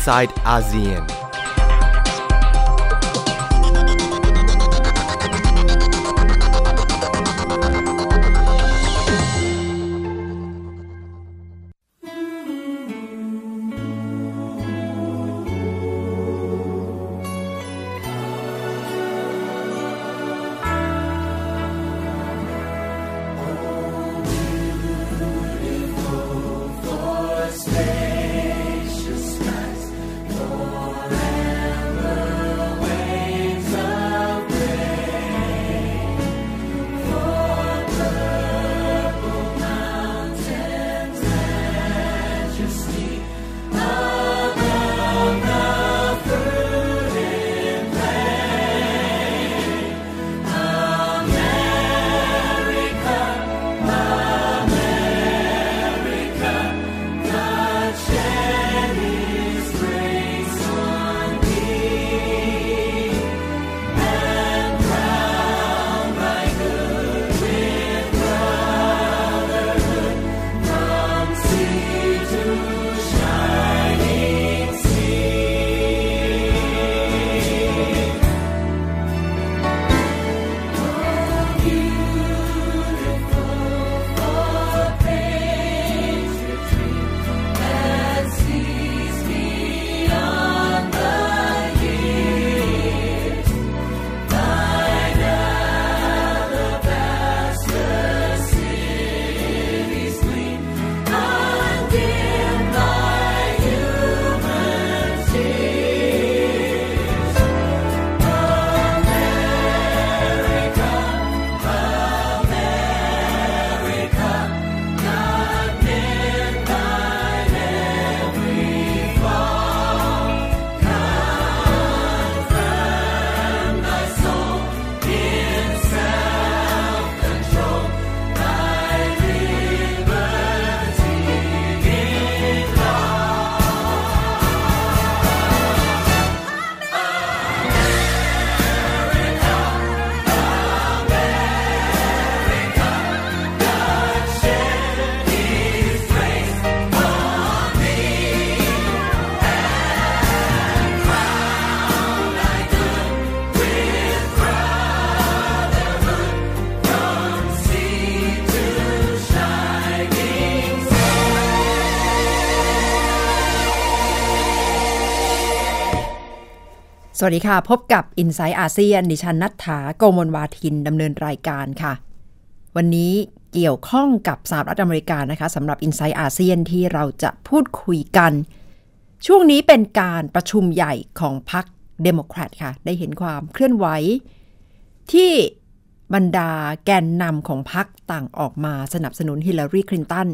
inside ASEAN.. สวัสดีค่ะ พบกับ i n s i ซต์อาเซียนดิฉันนัฐถาโกมลวาทินดำเนินรายการค่ะ วันนี้เกี่ยวข้องกับสหรัฐอเมริกานะคะสำหรับ i n s i ซต์อาเซียนที่เราจะพูดคุยกัน ช่วงนี้เป็นการประชุมใหญ่ของพรรคเดโมแครตค่ะ ได้เห็นความเคลื่อนไหวที่บรรดาแกนนำของพรรคต่างออกมาสนับสนุนฮิลลารีคลินตัน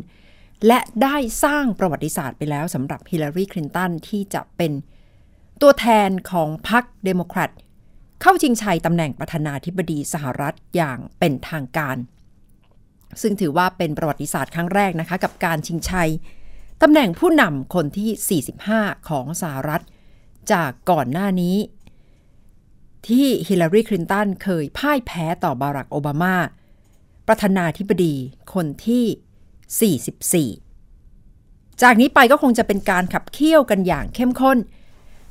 และได้สร้างประวัติศาสตร์ไปแล้วสำหรับฮิลลารีคลินตันที่จะเป็น ตัวแทนของพรรคเดโมแครตเข้าชิงชัยตำแหน่งประธานาธิบดีสหรัฐอย่างเป็นทางการ ซึ่งถือว่าเป็นประวัติศาสตร์ครั้งแรกนะคะกับการชิงชัยตำแหน่งผู้นำคนที่ 45 ของสหรัฐ จากก่อนหน้านี้ ที่ฮิลลารีคลินตันเคยพ่ายแพ้ต่อบารักโอบามา ประธานาธิบดีคนที่ 44 จากนี้ไปก็คงจะเป็นการขับเคี่ยวกันอย่างเข้มข้น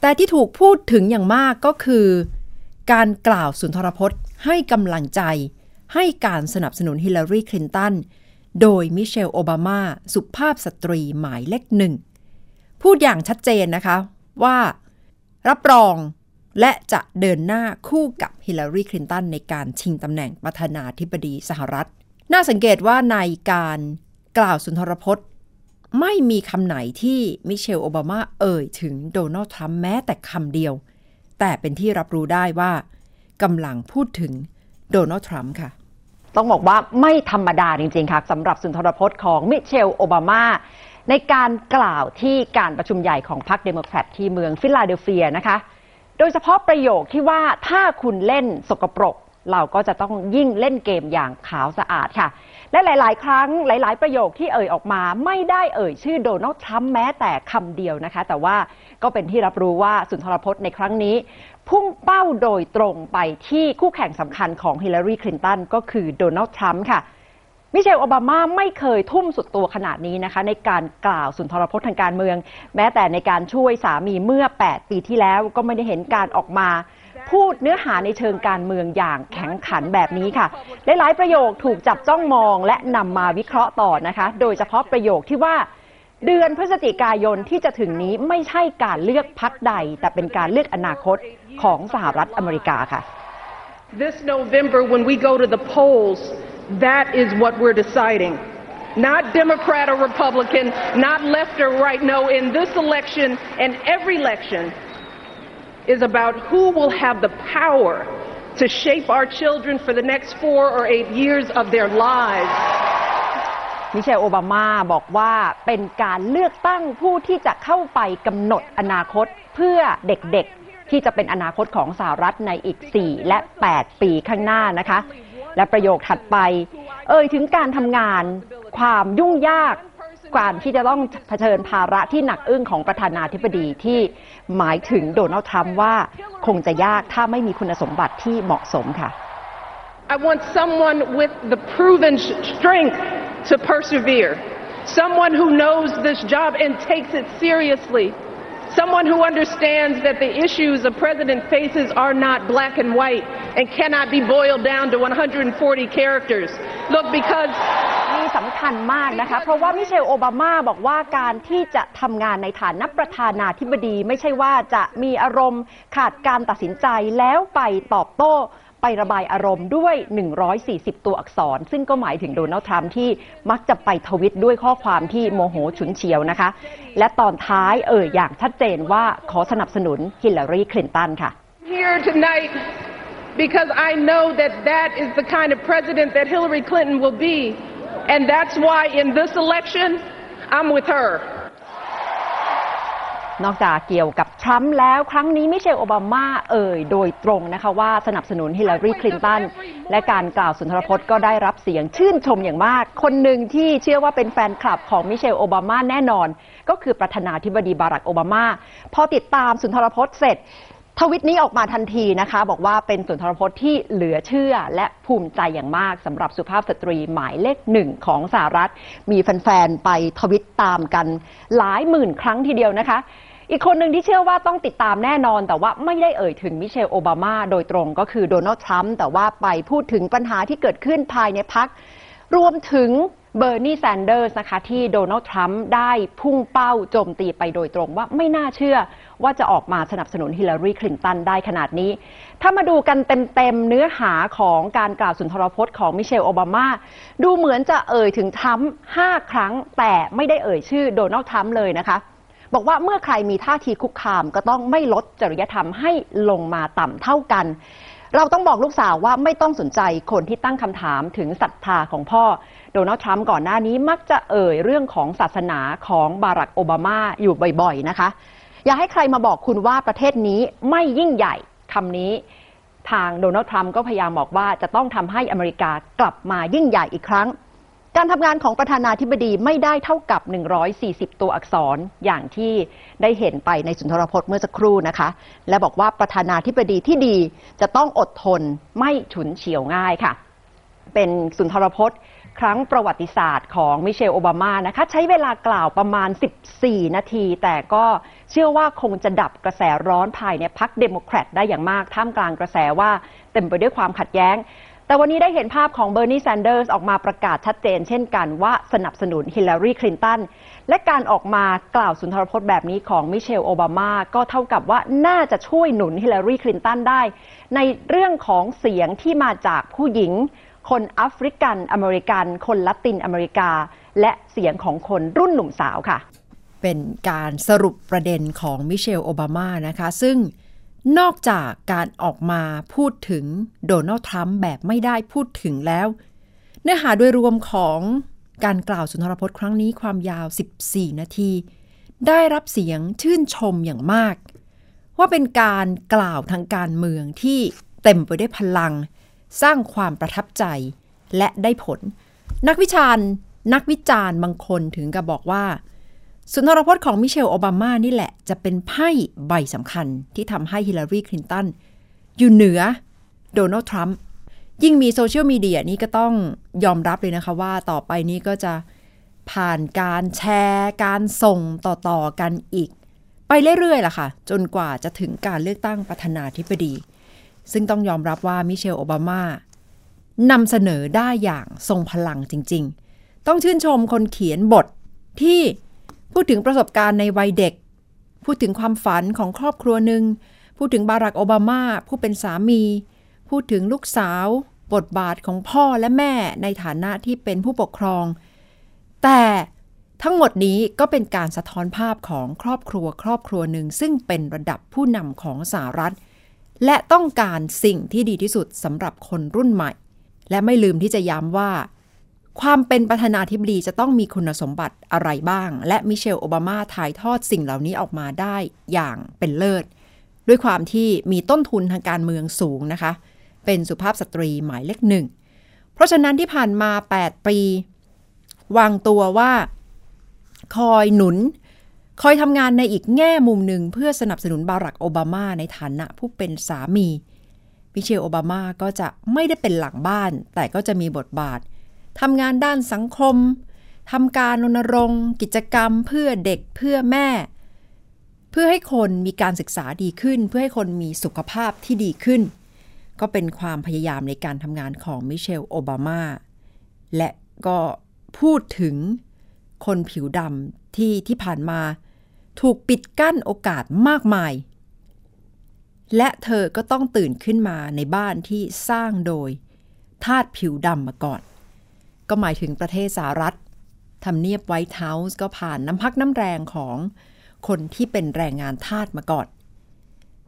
แต่ที่ถูกพูดถึงอย่างมากก็คือ การกล่าวสุนทรพจน์ ให้กำลังใจ ให้การสนับสนุนฮิลลารีคลินตันโดยมิเชลโอบามาสุภาพสตรีหมายเลขหนึ่ง พูดอย่างชัดเจนนะคะว่ารับรองและจะเดินหน้าคู่กับฮิลลารีคลินตันในการชิงตำแหน่งประธานาธิบดีสหรัฐ น่าสังเกตว่าในการกล่าวสุนทรพจน์ ไม่มีคำไหนที่มิเชลโอบามาเอ่ยถึงโดนัลด์ทรัมป์แม้แต่คำเดียว แต่เป็นที่รับรู้ได้ว่ากำลังพูดถึงโดนัลด์ทรัมป์ค่ะ ต้องบอกว่าไม่ธรรมดาจริง ๆ ค่ะสำหรับสุนทรพจน์ของมิเชลโอบามาในการกล่าวที่การประชุมใหญ่ของพรรคเดโมแครตที่เมืองฟิลาเดลเฟียนะคะ โดยเฉพาะประโยคที่ว่าถ้าคุณเล่นสกปรก เราก็จะต้องยิ่งเล่นเกมอย่างขาวสะอาดค่ะ และหลาย ๆ ครั้งหลาย ๆ ประโยคที่เอ่ยออกมา ไม่ได้เอ่ยชื่อโดนัลด์ทรัมป์แม้แต่คำเดียวนะคะ แต่ว่าก็เป็นที่รับรู้ว่าสุนทรพจน์ในครั้งนี้ พุ่งเป้าโดยตรงไปที่คู่แข่งสำคัญของฮิลลารี คลินตันก็คือโดนัลด์ทรัมป์ค่ะมิเชลโอบามาไม่เคยทุ่มสุดตัวขนาดนี้นะคะ ในการกล่าวสุนทรพจน์ทางการเมือง แม้แต่ในการช่วยสามีเมื่อ 8 ปีที่แล้วก็ไม่ได้เห็นการออกมา พูดเนื้อหาในเชิงการเมืองอย่างแข็งขันแบบนี้ค่ะ หลายๆประโยคถูกจับจ้องมองและนำมาวิเคราะห์ต่อนะคะ โดยเฉพาะประโยคที่ว่า เดือนพฤศจิกายนที่จะถึงนี้ไม่ใช่การเลือกพักใด แต่เป็นการเลือกอนาคตของสหรัฐอเมริกาค่ะ This November, when we go to the polls, that is what we're deciding. Not Democrat or Republican, not left or right. No, in this election and every election is about who will have the power to shape our children for the next four or eight years of their lives. มิเชลโอบามาบอกว่าเป็นการเลือกตั้งผู้ที่จะเข้าไปกำหนดอนาคตเพื่อเด็กๆ ที่จะเป็นอนาคตของสหรัฐในอีก 4 และ 8 ปีข้างหน้านะคะ และประโยคถัดไป เอ่ยถึงการทำงานความยุ่งยาก การที่จะต้องเผชิญภาระที่หนักอึ้งของประธานาธิบดีที่หมายถึงโดนัลด์ทรัมป์ว่าคงจะยากถ้าไม่มีคุณสมบัติที่เหมาะสมค่ะ I want someone with the proven strength to persevere, someone who knows this job and takes it seriously, someone who understands that the issues a president faces are not black and white and cannot be boiled down to 140 characters. Look, because นี่สำคัญมากนะคะ เพราะว่ามิเชลโอบามาบอกว่าการที่จะทำงานในฐานะประธานาธิบดี ไม่ใช่ว่าจะมีอารมณ์ขาดการตัดสินใจแล้วไปตอบโต้ ไประบายอารมณ์ด้วย 140 ตัวอักษร ซึ่งก็หมายถึงโดนัลด์ทรัมป์ที่มักจะไปทวิตด้วยข้อความที่โมโหฉุนเฉียวนะคะ และตอนท้ายเอ่ยอย่างชัดเจนว่าขอสนับสนุนฮิลลารีคลินตันค่ะ here tonight because I know that that is the kind of president that Hillary Clinton will be. And that's why in this election, I'm with her. นอกจากเกี่ยวกับทรัมป์แล้วครั้งนี้มิเชลโอบามาเอ่ยโดยตรงนะคะว่าสนับสนุนฮิลลารีคลินตันและการกล่าวสุนทรพจน์ก็ได้รับเสียงชื่นชมอย่างมาก คนหนึ่งที่เชื่อว่าเป็นแฟนคลับของมิเชลโอบามาแน่นอน ก็คือประธานาธิบดีบารักโอบามาพอติดตามสุนทรพจน์เสร็จ ทวิตนี้ออกมาทันทีนะคะ บอกว่าเป็นสุนทรพจน์ที่เหลือเชื่อและภูมิใจอย่างมากสำหรับสุภาพสตรีหมายเลขหนึ่งของสหรัฐ มีแฟนๆ ไปทวิตตามกันหลายหมื่นครั้งทีเดียวนะคะ อีกคนหนึ่งที่เชื่อว่าต้องติดตามแน่นอน แต่ว่าไม่ได้เอ่ยถึงมิเชลโอบามาโดยตรงก็คือโดนัลด์ทรัมป์แต่ว่าไปพูดถึงปัญหาที่เกิดขึ้นภายในพรรครวมถึง เบอร์นีแซนเดอร์สนะคะที่โดนัลด์ทรัมป์ได้พุ่งเป้าโจมตีไปโดยตรงว่าไม่น่าเชื่อว่าจะออกมาสนับสนุนฮิลลารีคลินตันได้ขนาดนี้ ถ้ามาดูกันเต็มๆเนื้อหาของการกล่าวสุนทรพจน์ของมิเชลโอบามา ดูเหมือนจะเอ่ยถึงทรัมป์ห้าครั้ง แต่ไม่ได้เอ่ยชื่อโดนัลด์ทรัมป์เลยนะคะบอกว่าเมื่อใครมีท่าทีคุกคามก็ต้องไม่ลดจริยธรรมให้ลงมาต่ำเท่ากัน เราต้องบอกลูกสาวว่าไม่ต้องสนใจคนที่ตั้งคำถามถึงศรัทธาของพ่อ โดนัลด์ทรัมป์ก่อนหน้านี้มักจะเอ่ยเรื่องของศาสนาของบารักโอบามาอยู่บ่อยๆนะคะ อย่าให้ใครมาบอกคุณว่าประเทศนี้ไม่ยิ่งใหญ่คำนี้ทางโดนัลด์ทรัมป์ก็พยายามบอกว่าจะต้องทำให้อเมริกากลับมายิ่งใหญ่อีกครั้ง การทำงานของประธานาธิบดีไม่ได้เท่ากับ 140 ตัวอักษรอย่างที่ได้เห็นไปในสุนทรพจน์เมื่อสักครู่นะคะ และบอกว่าประธานาธิบดีที่ดีจะต้องอดทนไม่ฉุนเฉียวง่ายค่ะ เป็นสุนทรพจน์ครั้งประวัติศาสตร์ของมิเชลโอบามานะคะ ใช้เวลากล่าวประมาณ 14 นาที แต่ก็เชื่อว่าคงจะดับกระแสร้อนภายในพรรคเดโมแครตได้อย่างมาก ท่ามกลางกระแสว่าเต็มไปด้วยความขัดแย้ง แต่วันนี้ได้เห็นภาพของเบอร์นีแซนเดอร์สออกมาประกาศชัดเจน เช่นกันว่าสนับสนุนฮิลลารีคลินตันและการออกมากล่าวสุนทรพจน์แบบนี้ของมิเชลโอบามาก็เท่ากับว่าน่าจะช่วยหนุนฮิลลารีคลินตันได้ ในเรื่องของเสียงที่มาจากผู้หญิง คนแอฟริกันอเมริกัน คนละตินอเมริกา และเสียงของคนรุ่นหนุ่มสาวค่ะ เป็นการสรุปประเด็นของมิเชลโอบามานะคะ ซึ่ง นอกจากการออกมาพูดถึงโดนัลด์ทรัมป์แบบไม่ได้พูดถึงแล้ว เนื้อหาโดยรวมของการกล่าวสุนทรพจน์ครั้งนี้ความยาว 14 นาที ได้รับเสียงชื่นชมอย่างมาก ว่าเป็นการกล่าวทางการเมืองที่เต็มไปด้วยพลัง สร้างความประทับใจและได้ผล นักวิจารณ์ นักวิจารณ์บางคนถึงกับบอกว่า สุนทรพจน์ของมิเชลโอบามานี่แหละ จะเป็นไพ่ใบสำคัญที่ทำให้ฮิลลารีคลินตันอยู่เหนือโดนัลด์ทรัมป์ยิ่งมีโซเชียลมีเดียนี่ก็ต้องยอมรับเลยนะคะว่าต่อไปนี้ก็จะผ่านการแชร์ การส่งต่อๆกันอีก ไปเรื่อยๆล่ะค่ะ จนกว่าจะถึงการเลือกตั้งประธานาธิบดี ซึ่งต้องยอมรับว่ามิเชลโอบามานำเสนอได้อย่างทรงพลังจริง ๆ ต้องชื่นชมคนเขียนบทที่ พูดถึงประสบการณ์ในวัยเด็ก พูดถึงความฝันของครอบครัวหนึ่ง พูดถึงบารักโอบามาผู้เป็นสามี พูดถึงลูกสาว บทบาทของพ่อและแม่ในฐานะที่เป็นผู้ปกครอง แต่ทั้งหมดนี้ก็เป็นการสะท้อนภาพของครอบครัวครอบครัวหนึ่ง ซึ่งเป็นระดับผู้นำของสหรัฐ และต้องการสิ่งที่ดีที่สุดสำหรับคนรุ่นใหม่ และไม่ลืมที่จะย้ำว่า ความเป็นประธานาธิบดีจะต้องมีคุณสมบัติอะไรบ้าง และมิเชลโอบามาถ่ายทอดสิ่งเหล่านี้ออกมาได้อย่างเป็นเลิศ ด้วยความที่มีต้นทุนทางการเมืองสูงนะคะ เป็นสุภาพสตรีหมายเลขหนึ่ง เพราะฉะนั้นที่ผ่านมา 8 ปี วางตัวว่าคอยหนุน คอยทำงานในอีกแง่มุมหนึ่งเพื่อสนับสนุนบารักโอบามาในฐานะผู้เป็นสามีมิเชลโอบามาก็จะไม่ได้เป็นหลังบ้าน แต่ก็จะมีบทบาท ทำงานด้านสังคมทำการรณรงค์ กิจกรรมเพื่อเด็กเพื่อแม่ เพื่อให้คนมีการศึกษาดีขึ้น เพื่อให้คนมีสุขภาพที่ดีขึ้น ก็เป็นความพยายามในการทำงานของมิเชลโอบามา และก็พูดถึงคนผิวดำที่ที่ผ่านมา ถูกปิดกั้นโอกาสมากมาย และเธอก็ต้องตื่นขึ้นมาในบ้านที่สร้างโดยทาสผิวดำมาก่อน ก็หมายถึงประเทศสหรัฐทำเนียบไวท์เฮาส์ก็ผ่านน้ำพักน้ำแรงของคนที่เป็นแรงงานทาสมาก่อน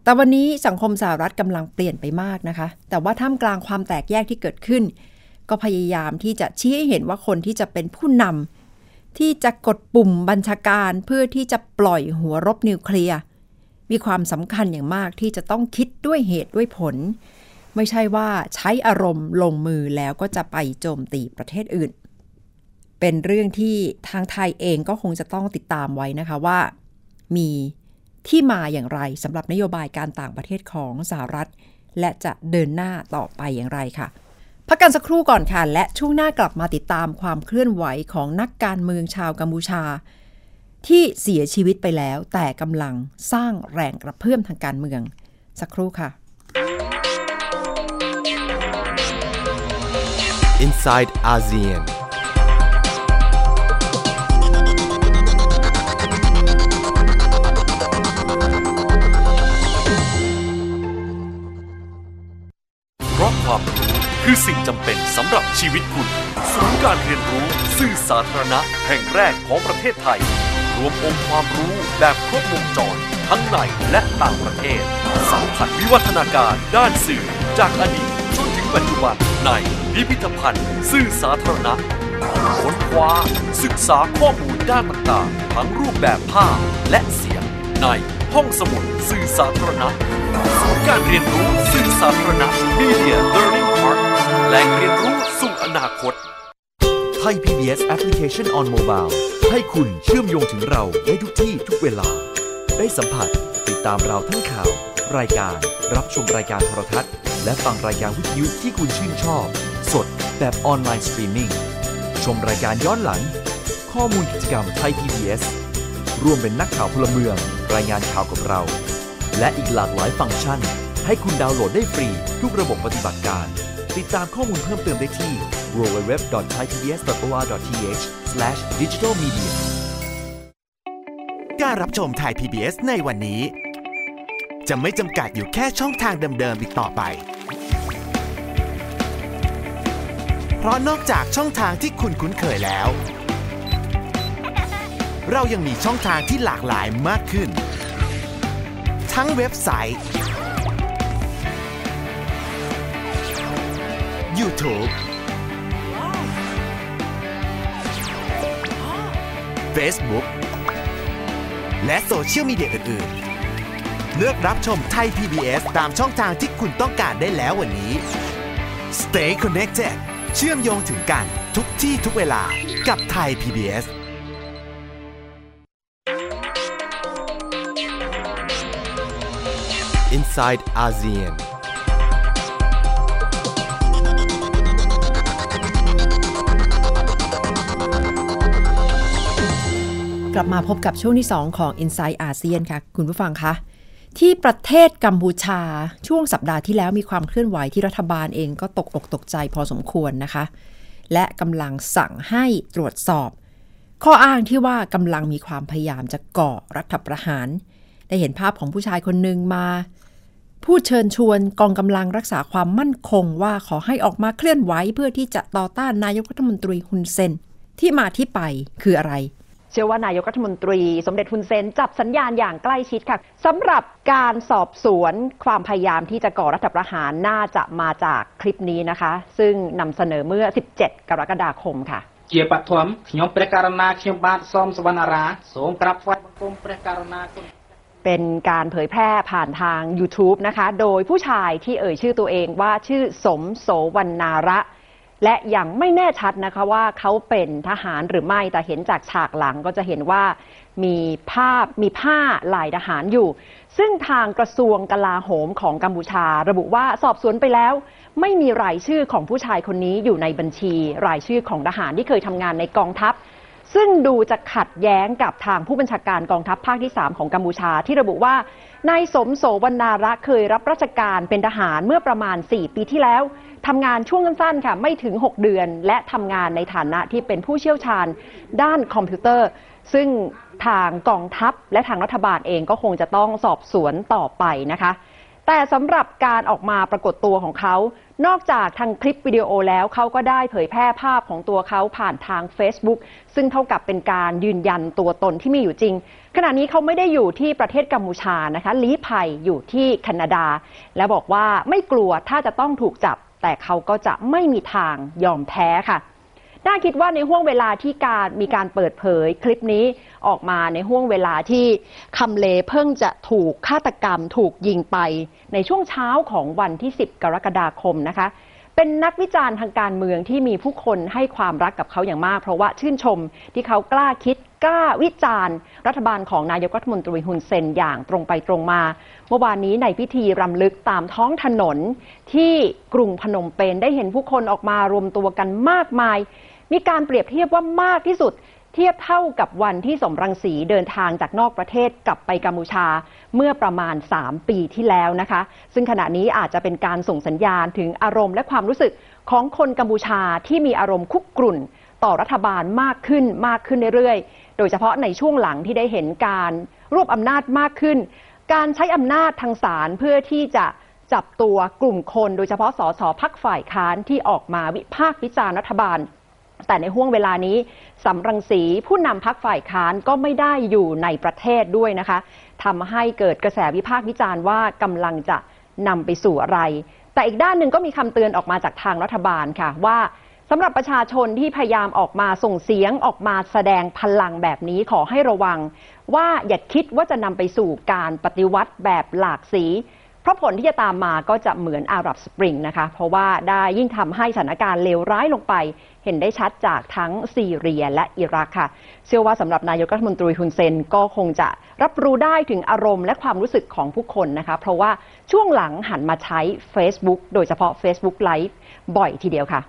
แต่วันนี้สังคมสหรัฐกำลังเปลี่ยนไปมากนะคะ แต่ว่าท่ามกลางความแตกแยกที่เกิดขึ้น ก็พยายามที่จะชี้ให้เห็นว่าคนที่จะเป็นผู้นำที่จะกดปุ่มบัญชาการเพื่อที่จะปล่อยหัวรบนิวเคลียร์มีความสำคัญอย่างมากที่จะต้องคิดด้วยเหตุด้วยผล ไม่ใช่ว่าใช้อารมณ์ลงมือแล้วก็จะไปโจมตีประเทศอื่น เป็นเรื่องที่ทางไทยเองก็คงจะต้องติดตามไว้นะคะว่า มีที่มาอย่างไรสำหรับนโยบายการต่างประเทศของสหรัฐ และจะเดินหน้าต่อไปอย่างไรค่ะพักกันสักครู่ก่อนค่ะ และช่วงหน้ากลับมาติดตามความเคลื่อนไหวของนักการเมืองชาวกัมพูชา ที่เสียชีวิตไปแล้วแต่กำลังสร้างแรงกระเพื่อมทางการเมือง สักครู่ค่ะ Inside ASEAN. เพราะความรู้คือสิ่งจำเป็นสำหรับชีวิตคุณศูนย์การเรียนรู้สื่อสาธารณะแห่งแรกของประเทศไทย รวมองค์ความรู้แบบครบวงจรทั้งในและต่างประเทศสัมผัสวิวัฒนาการด้านสื่อจากอดีตจนถึงปัจจุบันใน พิพิธภัณฑ์ สื่อสาธารณะ ค้นคว้า ศึกษาข้อมูลด้านต่างๆ ทั้งรูปแบบภาพและเสียง ในห้องสมุดสื่อสาธารณะศูนย์การเรียนรู้สื่อสาธารณะ Media Learning Park แหล่งเรียนรู้สู่อนาคต ไทย PBS Application on Mobile ให้คุณเชื่อมโยงถึงเราได้ทุกที่ทุกเวลา ได้สัมผัสติดตามเราทั้งข่าว รายการ รับชมรายการโทรทัศน์ และฟังรายการวิทยุที่คุณชื่นชอบ สดแบบ online streaming ชมรายการย้อนหลัง ข้อมูลกิจกรรมไทย PBS ร่วมเป็นนักข่าวพลเมือง รายงานข่าวกับเรา และอีกหลากหลายฟังก์ชัน ให้คุณดาวน์โหลดได้ฟรี ทุกระบบปฏิบัติการ ติดตามข้อมูลเพิ่มเติมได้ที่ www.thaipbs.or.th/digitalmedia การรับชมไทย PBS ในวันนี้ จะไม่จำกัดอยู่แค่ช่องทางเดิมๆอีกต่อไป เพราะนอกจากช่องทางที่คุณคุ้นเคยแล้ว เรายังมีช่องทางที่หลากหลายมากขึ้น ทั้งเว็บไซต์ YouTube Facebook และโซเชียลมีเดียอื่น ๆ เลือกรับชมไทย PBS ตามช่องทางที่คุณต้องการได้แล้ววันนี้ Stay connected เชื่อมโยงถึงกันทุกที่ทุกเวลากับไทย PBS อินไซด์อาเซียกลับมาพบกับช่วงที่ 2 ของ Inside ASEAN ค่ะ คุณผู้ฟังคะ ที่ประเทศกัมพูชาช่วงสัปดาห์ที่แล้วมีความเคลื่อนไหวที่รัฐบาลเองก็ตกอกตกใจพอสมควรนะคะ และกำลังสั่งให้ตรวจสอบ ข้ออ้างที่ว่ากำลังมีความพยายามจะก่อรัฐประหาร ได้เห็นภาพของผู้ชายคนหนึ่งมา พูดเชิญชวนกองกำลังรักษาความมั่นคงว่าขอให้ออกมาเคลื่อนไหวเพื่อที่จะต่อต้านนายกรัฐมนตรีฮุนเซนที่มาที่ไปคืออะไร เชื่อว่านายกรัฐมนตรี สมเด็จฮุนเซนจับสัญญาณอย่างใกล้ชิดค่ะสำหรับการสอบสวนความพยายามที่จะก่อรัฐประหารน่าจะมาจากคลิปนี้นะคะ ซึ่งนำเสนอเมื่อ 17 กรกฎาคมค่ะ ជាបឋមខ្ញុំព្រះករណាខ្ញុំបាទសូមសវណ្ណារាសូមក្រាបថ្វាយបង្គំព្រះករណាគុណ เป็นการเผยแพร่ผ่านทาง YouTube นะคะ โดยผู้ชายที่เอ่ยชื่อตัวเองว่าชื่อสมโสวรรณาระ และยังไม่แน่ชัดนะคะว่าเขาเป็นทหารหรือไม่แต่เห็นจากฉากหลังก็จะเห็นว่ามีภาพมีผ้าลายทหารอยู่ ซึ่งทางกระทรวงกลาโหมของกัมพูชา ระบุว่าสอบสวนไปแล้ว ไม่มีรายชื่อของผู้ชายคนนี้อยู่ในบัญชี รายชื่อของทหารที่เคยทำงานในกองทัพ ซึ่งดูจะขัดแย้งกับทางผู้บัญชาการกองทัพภาคที่ 3 ของกัมพูชา ที่ระบุว่านายสมโสวรรณาระเคยรับราชการเป็นทหารเมื่อประมาณ 4 ปีที่แล้วทำงานช่วงสั้นๆค่ะไม่ถึง 6 เดือน และทำงานในฐานะที่เป็นผู้เชี่ยวชาญด้านคอมพิวเตอร์ ซึ่งทางกองทัพและทางรัฐบาลเองก็คงจะต้องสอบสวนต่อไปนะคะ แต่สำหรับการออกมาปรากฏตัวของเขา นอกจากทางคลิปวิดีโอแล้วเขาก็ได้เผยแพร่ภาพของตัวเขาผ่านทาง Facebook ซึ่งเท่ากับเป็นการยืนยันตัวตนที่มีอยู่จริง ขณะนี้เขาไม่ได้อยู่ที่ประเทศกัมพูชานะคะลี้ภัยอยู่ที่แคนาดา และบอกว่าไม่กลัวถ้าจะต้องถูกจับ แต่เขาก็จะไม่มีทางยอมแพ้ค่ะ น่าคิดว่าในห่วงเวลาที่การมีการเปิดเผยคลิปนี้ออกมาในห่วงเวลาที่คำเลเพิ่งจะถูกฆาตกรรมถูกยิงไปในช่วงเช้าของวันที่ 10 กรกฎาคมนะคะ เป็นนักวิจารณ์ทางการเมืองที่มีผู้คนให้ความรักกับเขาอย่างมาก เพราะว่าชื่นชมที่เขากล้าคิดกล้าวิจารณ์ รัฐบาลของนายกรัฐมนตรีฮุนเซนอย่างตรงไปตรงมา เมื่อวานนี้ในพิธีรำลึกตามท้องถนน ที่กรุงพนมเปญได้เห็นผู้คนออกมารวมตัวกันมากมาย มีการเปรียบเทียบว่ามากที่สุด เทียบเท่ากับวันที่สมรังสีเดินทางจากนอกประเทศกลับไปกัมพูชาเมื่อประมาณ 3 ปีที่แล้วนะคะ ซึ่งขณะนี้อาจจะเป็นการส่งสัญญาณถึงอารมณ์และความรู้สึกของคนกัมพูชาที่มีอารมณ์คุกกรุ่นต่อรัฐบาลมากขึ้นมากขึ้นเรื่อยๆ โดยเฉพาะในช่วงหลังที่ได้เห็นการรวบอำนาจมากขึ้น การใช้อำนาจทางศาลเพื่อที่จะจับตัวกลุ่มคน โดยเฉพาะสสพักฝ่ายค้านที่ออกมาวิพากษ์วิจารณ์รัฐบาล แต่ในห่วงเวลานี้สำรังสีผู้นำพักฝ่ายค้านก็ไม่ได้อยู่ในประเทศด้วยนะคะทำให้เกิดกระแสวิพากษ์วิจารณ์ว่ากำลังจะนำไปสู่อะไร แต่อีกด้านหนึ่งก็มีคำเตือนออกมาจากทางรัฐบาลค่ะว่าสำหรับประชาชนที่พยายามออกมาส่งเสียงออกมาแสดงพลังแบบนี้ขอให้ระวัง ว่าอย่าคิดว่าจะนำไปสู่การปฏิวัติแบบหลากสี เพราะผลที่จะตามมาก็จะเหมือนอารับสปริงนะคะ เพราะว่าได้ยิ่งทำให้สถานการณ์เลวร้ายลงไป เห็นได้ชัดจากทั้งซีเรียและอิรักค่ะ เชื่อว่าสำหรับนายกรัฐมนตรีฮุนเซนก็คงจะรับรู้ได้ถึงอารมณ์และความรู้สึกของผู้คนนะคะ เพราะว่าช่วงหลังหันมาใช้ Facebook โดยเฉพาะ Facebook Live บ่อยทีเดียวค่ะ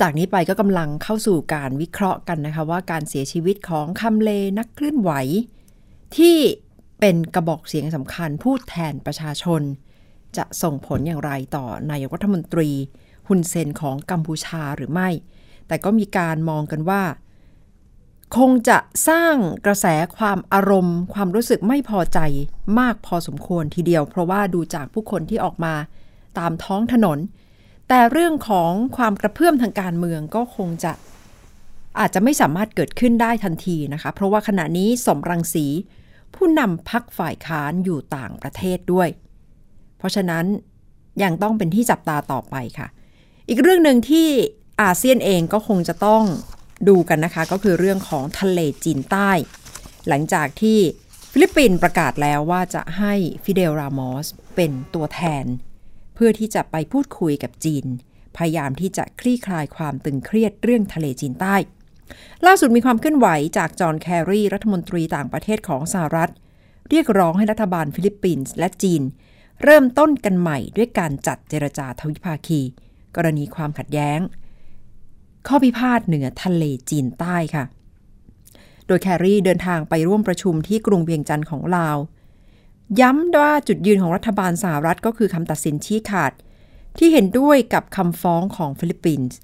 จากนี้ไปก็กำลังเข้าสู่การวิเคราะห์กันนะคะ ว่าการเสียชีวิตของคำเลนักเคลื่อนไหว ที่เป็นกระบอกเสียงสำคัญพูดแทนประชาชน จะส่งผลอย่างไรต่อนายกรัฐมนตรีฮุนเซนของกัมพูชาหรือไม่ แต่ก็มีการมองกันว่า คงจะสร้างกระแสความอารมณ์ ความรู้สึกไม่พอใจมากพอสมควรทีเดียว เพราะว่าดูจากผู้คนที่ออกมาตามท้องถนน แต่เรื่องของความกระเพื่อมทางการเมืองก็คงจะอาจจะไม่สามารถเกิดขึ้นได้ทันทีนะคะ เพราะว่าขณะนี้สมรังสี ผู้นำพักฝ่ายค้านอยู่ต่างประเทศด้วย เพราะฉะนั้นยังต้องเป็นที่จับตาต่อไปค่ะ อีกเรื่องหนึ่งที่ อาเซียนเองก็คงจะต้องดูกันนะคะ ก็คือเรื่องของทะเลจีนใต้ หลังจากที่ฟิลิปปินส์ประกาศแล้วว่าจะให้ฟิเดลรามอสเป็นตัวแทน เพื่อที่จะไปพูดคุยกับจีน พยายามที่จะคลี่คลายความตึงเครียดเรื่องทะเลจีนใต้ ล่าสุดมีความเคลื่อนไหวจากจอห์นแคร์รีรัฐมนตรีต่างประเทศของสหรัฐ เรียกร้องให้รัฐบาลฟิลิปปินส์และจีน เริ่มต้นกันใหม่ด้วยการจัดเจรจาทวิภาคี กรณีความขัดแย้ง ข้อพิพาทเหนือทะเลจีนใต้ค่ะ โดยแคร์รีเดินทางไปร่วมประชุมที่กรุงเวียงจันทน์ของลาว ย้ำว่าจุดยืนของรัฐบาลสหรัฐก็คือคำตัดสินชี้ขาด ที่เห็นด้วยกับคำฟ้องของฟิลิปปินส์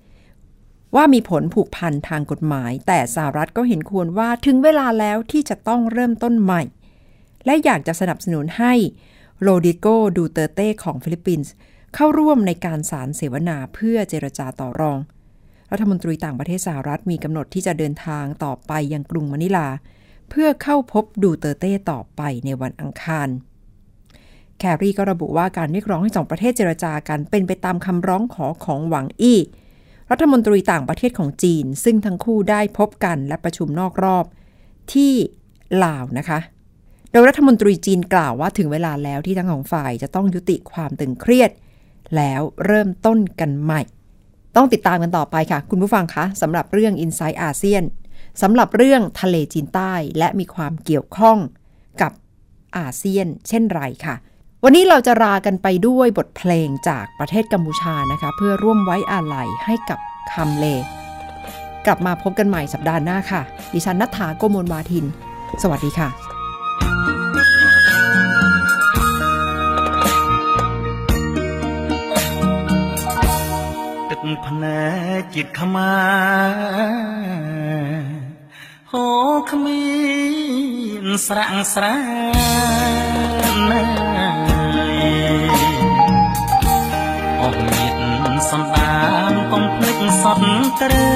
ว่ามีผลผูกพันทางกฎหมาย แต่สหรัฐก็เห็นควรว่าถึงเวลาแล้วที่จะต้องเริ่มต้นใหม่ และอยากจะสนับสนุนให้โรดริโกดูเตอร์เต้ของฟิลิปปินส์เข้าร่วมในการสานเสวนาเพื่อเจรจาต่อรอง รัฐมนตรีต่างประเทศสหรัฐมีกำหนดที่จะเดินทางต่อไปยังกรุงมะนิลา เพื่อเข้าพบดูเตอร์เต้ต่อไปในวันอังคาร แคร์รีก็ระบุว่าการเรียกร้องให้สองประเทศเจรจากันเป็นไปตามคำร้องขอของหวังอี้ รัฐมนตรีต่างประเทศของจีน ซึ่งทั้งคู่ได้พบกันและประชุมนอกรอบ ที่ลาวนะคะโดยรัฐมนตรีจีนกล่าวว่าถึงเวลาแล้วที่ทั้งสองฝ่ายจะต้องยุติความตึงเครียด แล้วเริ่มต้นกันใหม่ ต้องติดตามกันต่อไปค่ะ คุณผู้ฟังคะสำหรับเรื่อง i n s i ซ e ์อาเซียนสำหรับเรื่องทะเลจีนใต้และมีความเกี่ยวข้องกับอาเซียน เช่นไรค่ะ วันนี้เราจะลากันไปด้วยบทเพลงจากประเทศกัมพูชานะคะ เพื่อร่วมไว้อาลัยให้กับคำเล กลับมาพบกันใหม่สัปดาห์หน้าค่ะ ดิฉันนัฐาโกโมลวาทิน สวัสดีค่ะ ភ្នែកជាតិខ្មែរហូរគ្មានស្រាក់ស្រានណាយអស់មានសន្តានកុំភ្លេចសតត្រឺ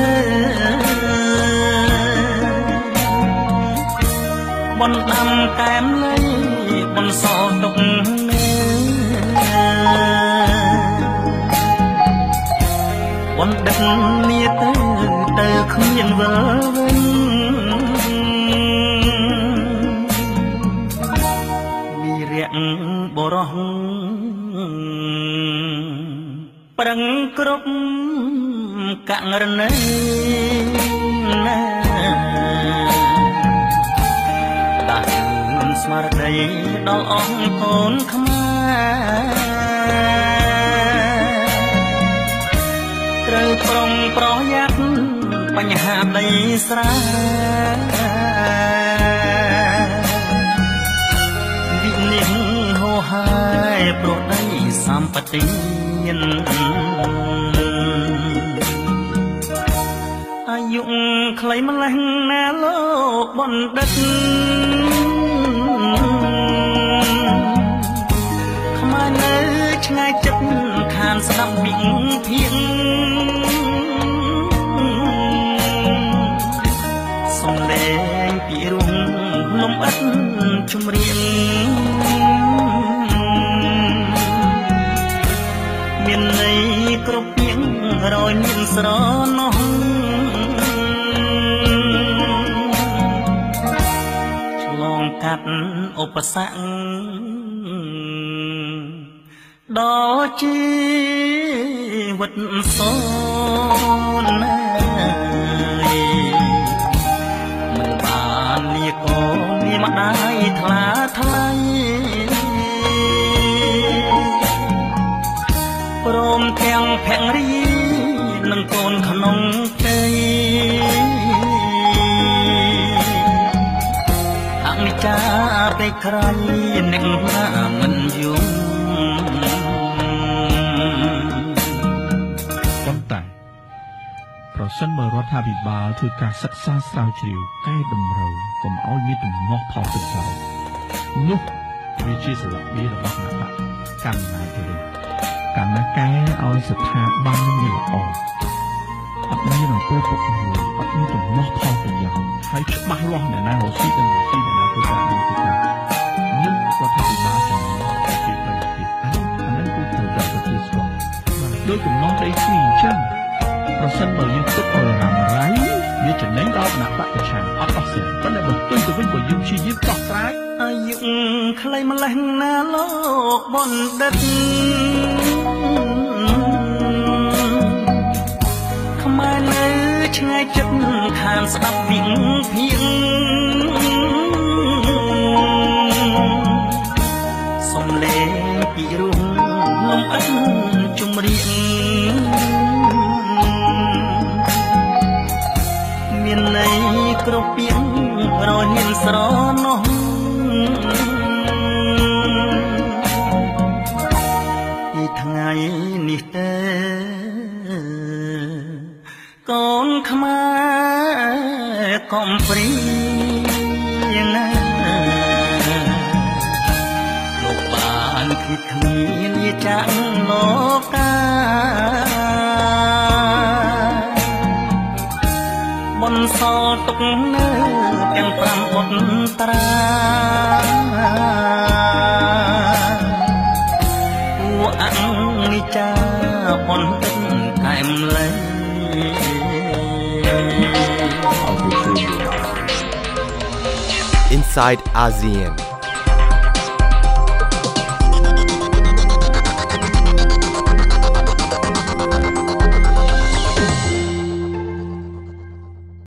បណ្ដាំកែមលៃបន្សល់ទុក បណ្ឌិតលាទៅទៅគ្មានវិលវិញវីរៈបរោះប្រឹងគ្រប់កករណីណាដាស់ស្មារតីដល់អស់កូនខ្មែរ ត្រូវប្រុងប្រយ័ត្នបញ្ហាដីស្រែវិនិច្ឆ័យហោហាយប្រដីសម្បត្តិញអាយុខ្លីម្លេះណាលោកបណ្ឌិតខ្មែរនៅឆ្ងាយចិត្ត ខានស្ដាប់វិភាគសំលេងពីរំលំអិតជំរៀងមានន័យគ្រប់ពីងរយមានស្រណោះឆ្លងកាត់ឧបសគ្គ ដល់ជីវិតសូនណាយមិនបានលៀកូនលៀម្ដាយថ្លាថ្លៃព្រមទាំងភរិយានិងកូនក្នុងផ្ទៃអនិច្ចាពេកក្រៃអ្សិនបើរដ្ឋាភិបាលធ្វើការសិក្សាស្រាវជ្រាវកែតម្រូវកុំឲ្យមានទំនាស់ថោកទៅចោលនោះវាជាសិល្បៈរបស់គណៈបកកាន់ណាទៅវិញកាន់ណាកែឲ្យស្ថាប័ននឹងល្អអត់មានអំពើពុករលួយអត់មានទំនាស់ថោកទៅយ៉ាងហើយច្បាស់លាស់អ្នកណារស់ស៊ីដល់ស៊ីអ្នកណាធ្វើការនេះធ្វើការនេះរដ្ឋាភិបាលជំនាញជាប្រយោជន៍ទៀតអានេះអានេះគឺត្រូវតែទទួលស្គាល់បាទដោយកំណត់ដីធ្លីអញ្ចឹង ប្រសិនបើយើងទុកឲ្យរ៉ាំរ៉ៃវាចំណេញដល់គណៈបកប្រឆាំងអត់អស់សិនប៉ុន្តែបើផ្ទុយទៅវិញបើយើងព្យាយាមដោះស្រាយអាយុខ្លីម្លេះណាលោកបណ្ឌិតខ្មែរនៅឆ្ងាយចិត្តខានស្ដាប់វិភាគសំលេងពីរួមលំអិន មានន័យគ្រប់ពីងរហ៊ានស្រនោះពីថ្ងៃនេះទេកូនខ្មែរកំព្រីណាលោកបានគិតគ្មានយាចាក់លោក ត់នៅទាំង5បុត្រាគួអង្ចាប៉ុនទឹកកែមលែងអរគុណ Inside ASEAN